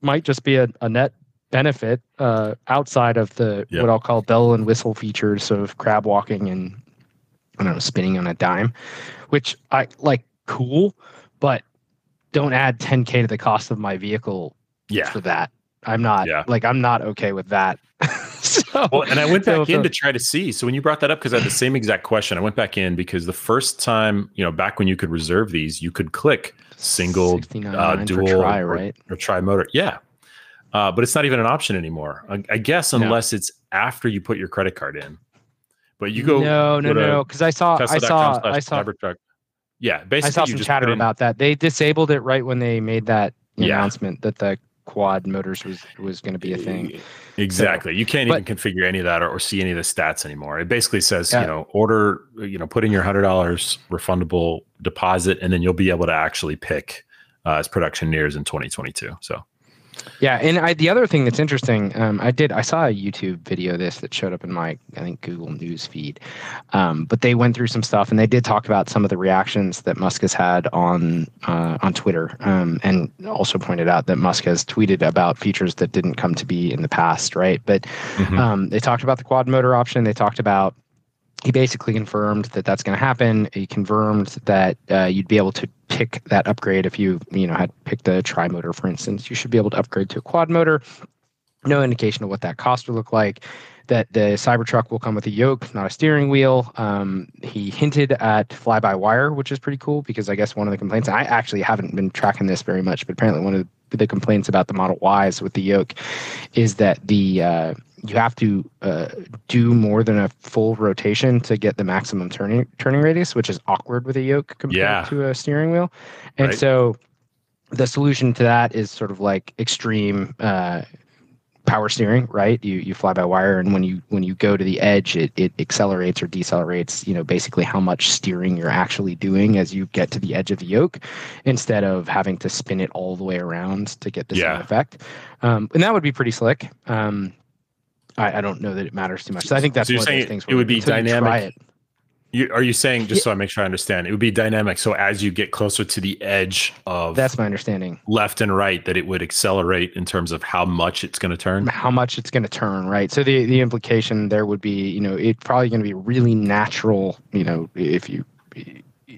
might just be a, a net benefit uh, outside of the Yep. what I'll call bell and whistle features of crab walking and I don't know spinning on a dime, which I like cool, but don't add 10k to the cost of my vehicle Yeah. for that. I'm not Yeah. like I'm not okay with that. so, Well, and I went so- back in so- to try to see. So when you brought that up, because I had the same exact question, I went back in because the first time, you know, back when you could reserve these, you could click single uh, dual try, or, right? or tri motor. Yeah. Uh, but it's not even an option anymore. I, I guess No. unless it's after you put your credit card in. But you go no, no, go no, because I saw, I saw, I saw. Yeah, basically I saw some just chatter about that. They disabled it right when they made that Yeah. announcement that the quad motors was was going to be a thing. Exactly. you can't but- even configure any of that or, or see any of the stats anymore. It basically says, Yeah. you know, order, you know, put in your hundred dollars refundable deposit, and then you'll be able to actually pick uh, as production nears in 2022. So Yeah, and I, the other thing that's interesting, um, I did I saw a YouTube video of this that showed up in my I think Google News feed, um, but they went through some stuff and they did talk about some of the reactions that Musk has had on uh, on Twitter, um, and also pointed out that Musk has tweeted about features that didn't come to be in the past, right? But Mhm. um, they talked about the quad motor option. They talked about he basically confirmed that that's going to happen. He confirmed that uh, you'd be able to pick that upgrade if you you know had picked the tri motor, for instance. You should be able to upgrade to a quad motor. No indication of what that cost would look like. That the Cybertruck will come with a yoke, not a steering wheel. Um, he hinted at fly by wire, which is pretty cool because I guess one of the complaints I actually haven't been tracking this very much, but apparently one of the, the complaints about the Model Ys with the yoke is that the uh, you have to uh, do more than a full rotation to get the maximum turning turning radius, which is awkward with a yoke compared Yeah. to a steering wheel. And Right. so the solution to that is sort of like extreme uh, power steering, right? You you fly by wire, and when you when you go to the edge, it it accelerates or decelerates. You know, basically how much steering you're actually doing as you get to the edge of the yoke, instead of having to spin it all the way around to get the Yeah. same effect. Um, and that would be pretty slick. Um, I, I don't know that it matters too much. So I think that's So one of those things. Where it would be until you try dynamic? you, are you saying just so I make sure I understand? It would be dynamic. So as you get closer to the edge of That's my understanding. left and right, that it would accelerate in terms of how much it's going to turn. how much it's going to turn, right? So the the implication there would be, you know, it's probably going to be really natural, you know, if you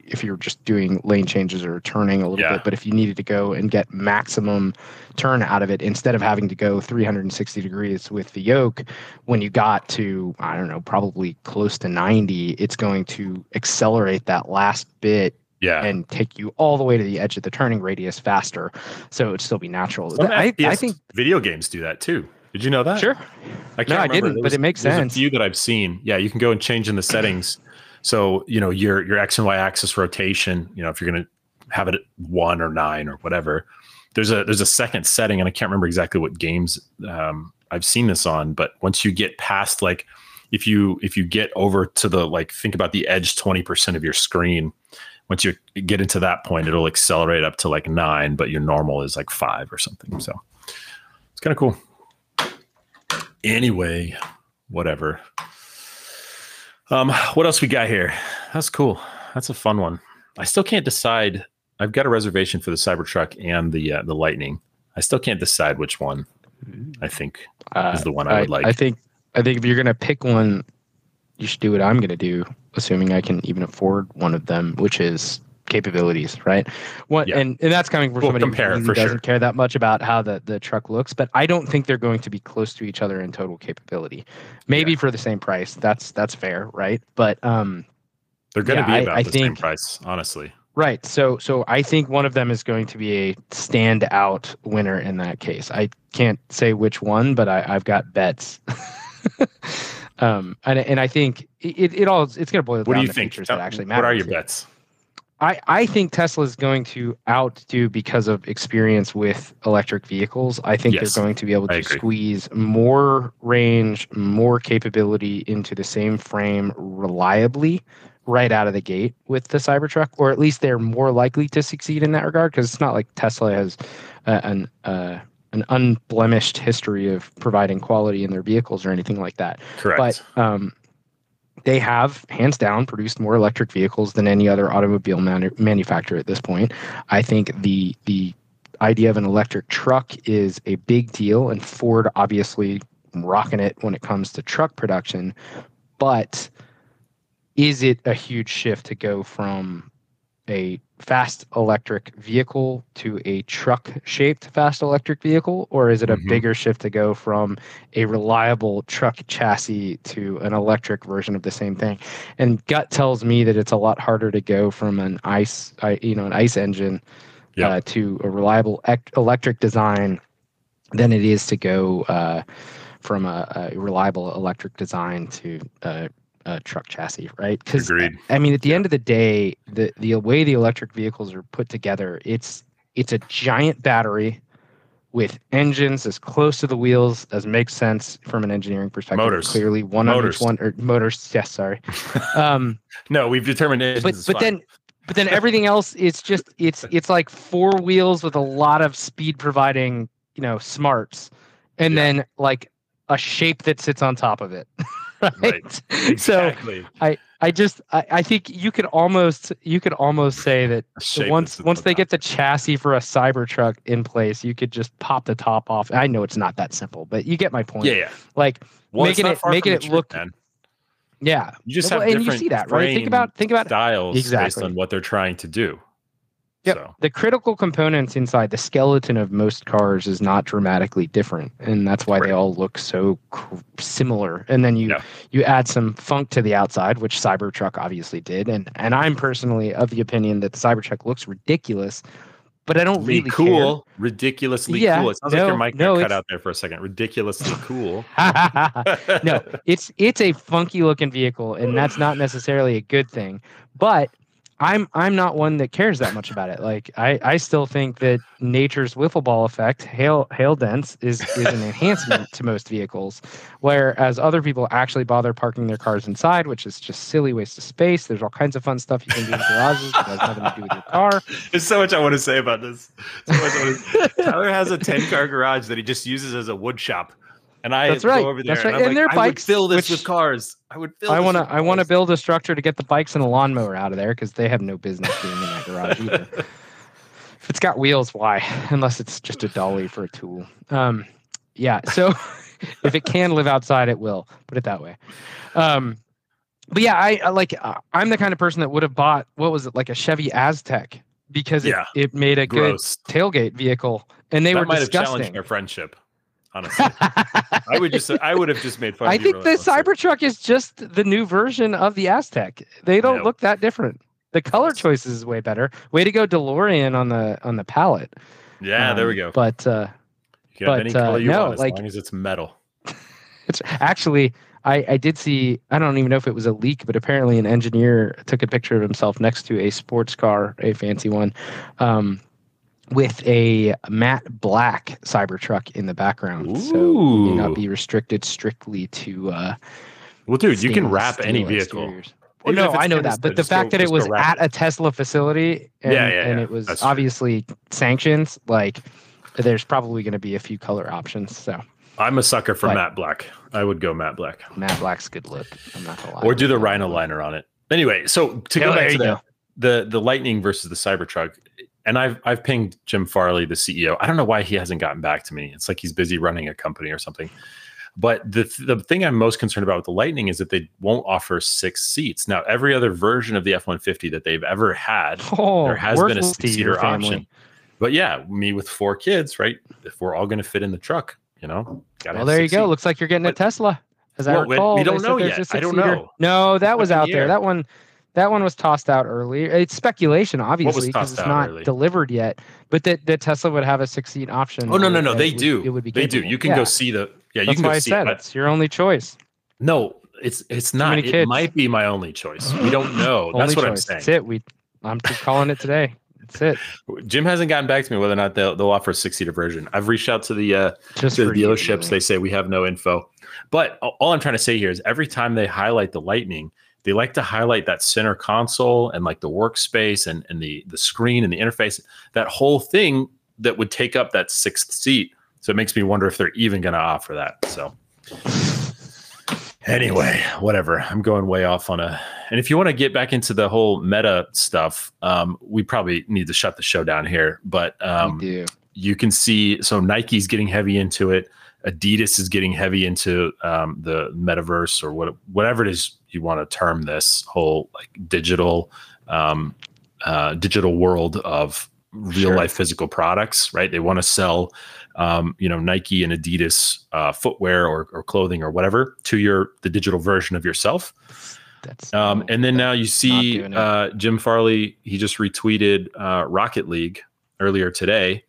if you're just doing lane changes or turning a little Yeah. bit, but if you needed to go and get maximum turn out of it instead of having to go 360 degrees with the yoke, when you got to I don't know, probably close to 90, it's going to accelerate that last bit Yeah. and take you all the way to the edge of the turning radius faster, so it'd still be natural. Some I, I think video games do that too. Did you know that? sure. I can't No, I remember. didn't, There but it makes sense. A few that I've seen. Yeah, you can go and change in the settings. So you know your your x and y axis rotation. You know if you're going to have it at one or nine or whatever. There's a there's a second setting, and I can't remember exactly what games um, I've seen this on. But once you get past like if you if you get over to the like think about the edge 20% of your screen once you get into that point it'll accelerate up to like nine but your normal is like five or something so it's kind of cool anyway whatever um what else we got here? That's cool. That's a fun one. I still can't decide. I've got a reservation for the cybertruck and the uh, the lightning. I still can't decide which one i think Uh, is the one i would like. I think I think if you're gonna pick one, you should do what I'm gonna do, assuming I can even afford one of them, which is capabilities, right? What Yeah. and, and that's coming from We'll somebody compare who for doesn't sure. care that much about how the, the truck looks, but I don't think they're going to be close to each other in total capability. Maybe for the same price. That's that's fair, right? But um they're going to Yeah, be about I the same price honestly Right. So so I think one of them is going to be a standout winner in that case. I can't say which one, but I, I've got bets. um, and and I think it, it all it's going to boil what do down you to think features Tell- that actually matter. what are your to- bets I I think Tesla is going to outdo because of experience with electric vehicles. I think Yes, they're going to be able to squeeze more range, more capability into the same frame reliably right out of the gate with the Cybertruck, or at least they're more likely to succeed in that regard. Because it's not like Tesla has uh, an uh, an unblemished history of providing quality in their vehicles or anything like that correct but um, they have hands down produced more electric vehicles than any other automobile manu- manufacturer at this point. I think the the idea of an electric truck is a big deal, and Ford obviously rocking it when it comes to truck production. But is it a huge shift to go from a fast electric vehicle to a truck shaped fast electric vehicle or is it a Mhm. bigger shift to go from a reliable truck chassis to an electric version of the same thing and gut tells me that it's a lot harder to go from an ice you know an ice engine Yeah. uh, to a reliable electric design than it is to go uh, from a, a reliable electric design to a, a truck chassis right because I mean, at the end of the day, the the way the electric vehicles are put together, it's it's a giant battery with engines as close to the wheels as makes sense from an engineering perspective. Motors. clearly one Motors. on each one or motors. Yes, sorry. Um, No, we've determined it. but but then but then everything else, it's just it's it's like four wheels with a lot of speed providing, you know, smarts, and Yeah. then like a shape that sits on top of it. Right. Right. So exactly. I just I, I think you could almost you could almost say that once once they the get the chassis for a Cybertruck in place, you could just pop the top off. I know it's not that simple, but you get my point. yeah, yeah. Like Well, making it- making it look- man. yeah. You just Well, have and you see that, right? Think about think about styles based Exactly. on what they're trying to do. Yep. So the critical components inside the skeleton of most cars is not dramatically different, and that's why Right. they all look so cr- similar. And then you Yeah. you add some funk to the outside, which Cybertruck obviously did. And and I'm personally of the opinion that the Cybertruck looks ridiculous, but I don't Be really cool, ridiculously Yeah, cool. It sounds like your mic no, got cut out there for a second. Ridiculously cool. no, it's it's a funky looking vehicle, and that's not necessarily a good thing. But I'm I'm not one that cares that much about it. Like I, I still think that nature's wiffle ball effect, hail hail dense, is is an enhancement to most vehicles, whereas other people actually bother parking their cars inside, which is just silly waste of space. There's all kinds of fun stuff you can do in garages that has nothing to do with your car. There's so much I want to say about this. So wanna- Tyler has a 10 car garage that he just uses as a wood shop. And I That's right, go over there that's and, right. I'm And like, would bikes, fill this which- with cars. I would fill I want to I want to build a structure to get the bikes and the lawnmower out of there because they have no business being in that garage either. if it's got wheels, why? Unless it's just a dolly for a tool. Um, yeah. So if it can live outside, it will. Put it that way. Um, but yeah, I, I like. Uh, I'm the kind of person that would have bought what was it like a Chevy Aztek because it, Yeah. it made a good tailgate vehicle, and they that were might have challenged disgusting. our friendship. Honestly, I would just I would have just made fun. I of you I think the. Cybertruck is just the new version of the Aztek. They don't look that different. The color choices is way better. Way to go, DeLorean on the on the palette. Yeah, there we Um, go. But uh, You can have but, any uh, color you no, want as like- long as it's metal. it's actually I, I did see I don't even know if it was a leak, but apparently an engineer took a picture of himself next to a sports car, a fancy one, um, with a matte black Cybertruck in the background. So it may not be restricted strictly to uh, Well, dude, you can wrap any vehicle. exteriors. Well, no, I know that, but the fact go- that it was at a Tesla facility and, Yeah, yeah, and it was That's true. obviously sanctioned, like there's probably going to be a few color options. So I'm a sucker for But- matte black. I would go matte black. matte black's good look. I'm not gonna lie. or do the rhino liner on it. Anyway, so to Yeah, go back to the, the the Lightning versus the Cybertruck, and I've I've pinged Jim Farley, the CEO. I don't know why he hasn't gotten back to me. It's like he's busy running a company or something. But the the thing I'm most concerned about with the Lightning is that they won't offer six seats. Now, every other version of the F150 that they've ever had, Oh, there has been a six-seater option. But yeah, me with four kids, right? If we're all going to fit in the truck, you know, gotta Well, there you go. seats. Looks like you're getting a Tesla. As I Well, we- we recall, they don't know yet. I don't know. No, that was out there. That one, that one was tossed out early. It's speculation, obviously, because it's not early? delivered yet. But that that Tesla would have a six-seat option. Oh no, no, no! They it would- do. It would be. They do. You can Yeah. go see the. Yeah, you That's can go why I see said it. it's your only choice. No, it's it's not. many It might be my only choice. We don't know. That's what choice. I'm saying. That's it. We. I'm just calling it today. That's it. Jim hasn't gotten back to me whether or not they'll, they'll offer a six seater version. I've reached out to the uh, Just to for the you, dealerships. really. They say we have no info. But all I'm trying to say here is every time they highlight the Lightning, they like to highlight that center console and like the workspace and, and the the screen and the interface, that whole thing that would take up that sixth seat. So it makes me wonder if they're even going to offer that. So anyway, whatever. I'm going way off on a. And if you want to get back into the whole meta stuff, um, we probably need to shut the show down here. But um, you can see so Nike's getting heavy into it. Adidas is getting heavy into um, the metaverse or what, whatever it is you want to term this whole like digital um, uh, digital world of real sure. life physical products. Right? They want to sell um, you know Nike and Adidas uh, footwear or, or clothing or whatever to your the digital version of yourself. That's um, and then now you see uh, Jim Farley. He just retweeted uh, Rocket League earlier today.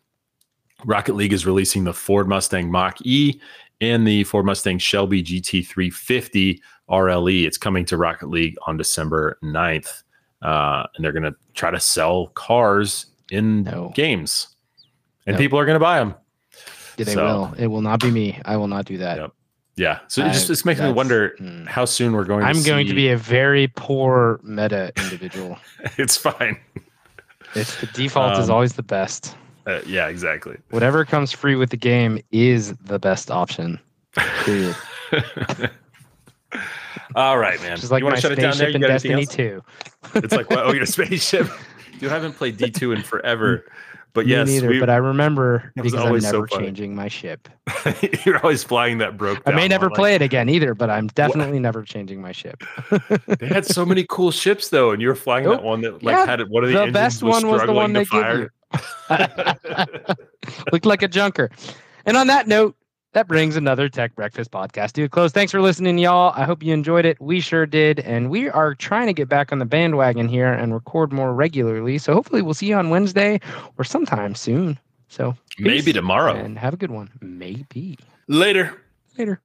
Rocket League is releasing the Ford Mustang Mach E and the Ford Mustang Shelby GT350 RLE. It's coming to Rocket League on December 9th. Uh, and they're going to try to sell cars in no. games, and no. people are going to buy them. Yeah, they so, will. It will not be me. I will not do that. Yep. Yeah. So it just, just makes me wonder mm, how soon we're going to. I'm to going to be a very poor meta individual. it's fine. It's the default um, is always the best. Uh, yeah, exactly. Whatever comes free with the game is the best option. Period. All right, man. Just like you want to shut it down there? You got Destiny 2. it's like, well, oh, you're spaceship. You haven't played D2 in forever. But Me yes, neither, but I remember because I'm never so changing my ship. You're always flying that broke. I may never play like, it again either, but I'm definitely what? never changing my ship. they had so many cool ships though, and you were flying that oh, one that like yeah, had one of the, the best was one was the one they fire. Looked like a junker. And on that note, that brings another Tech Breakfast podcast to a close. Thanks for listening, y'all. I hope you enjoyed it. We sure did. And we are trying to get back on the bandwagon here and record more regularly. So hopefully we'll see you on Wednesday or sometime soon. So maybe tomorrow. And have a good one. Maybe. Later. Later.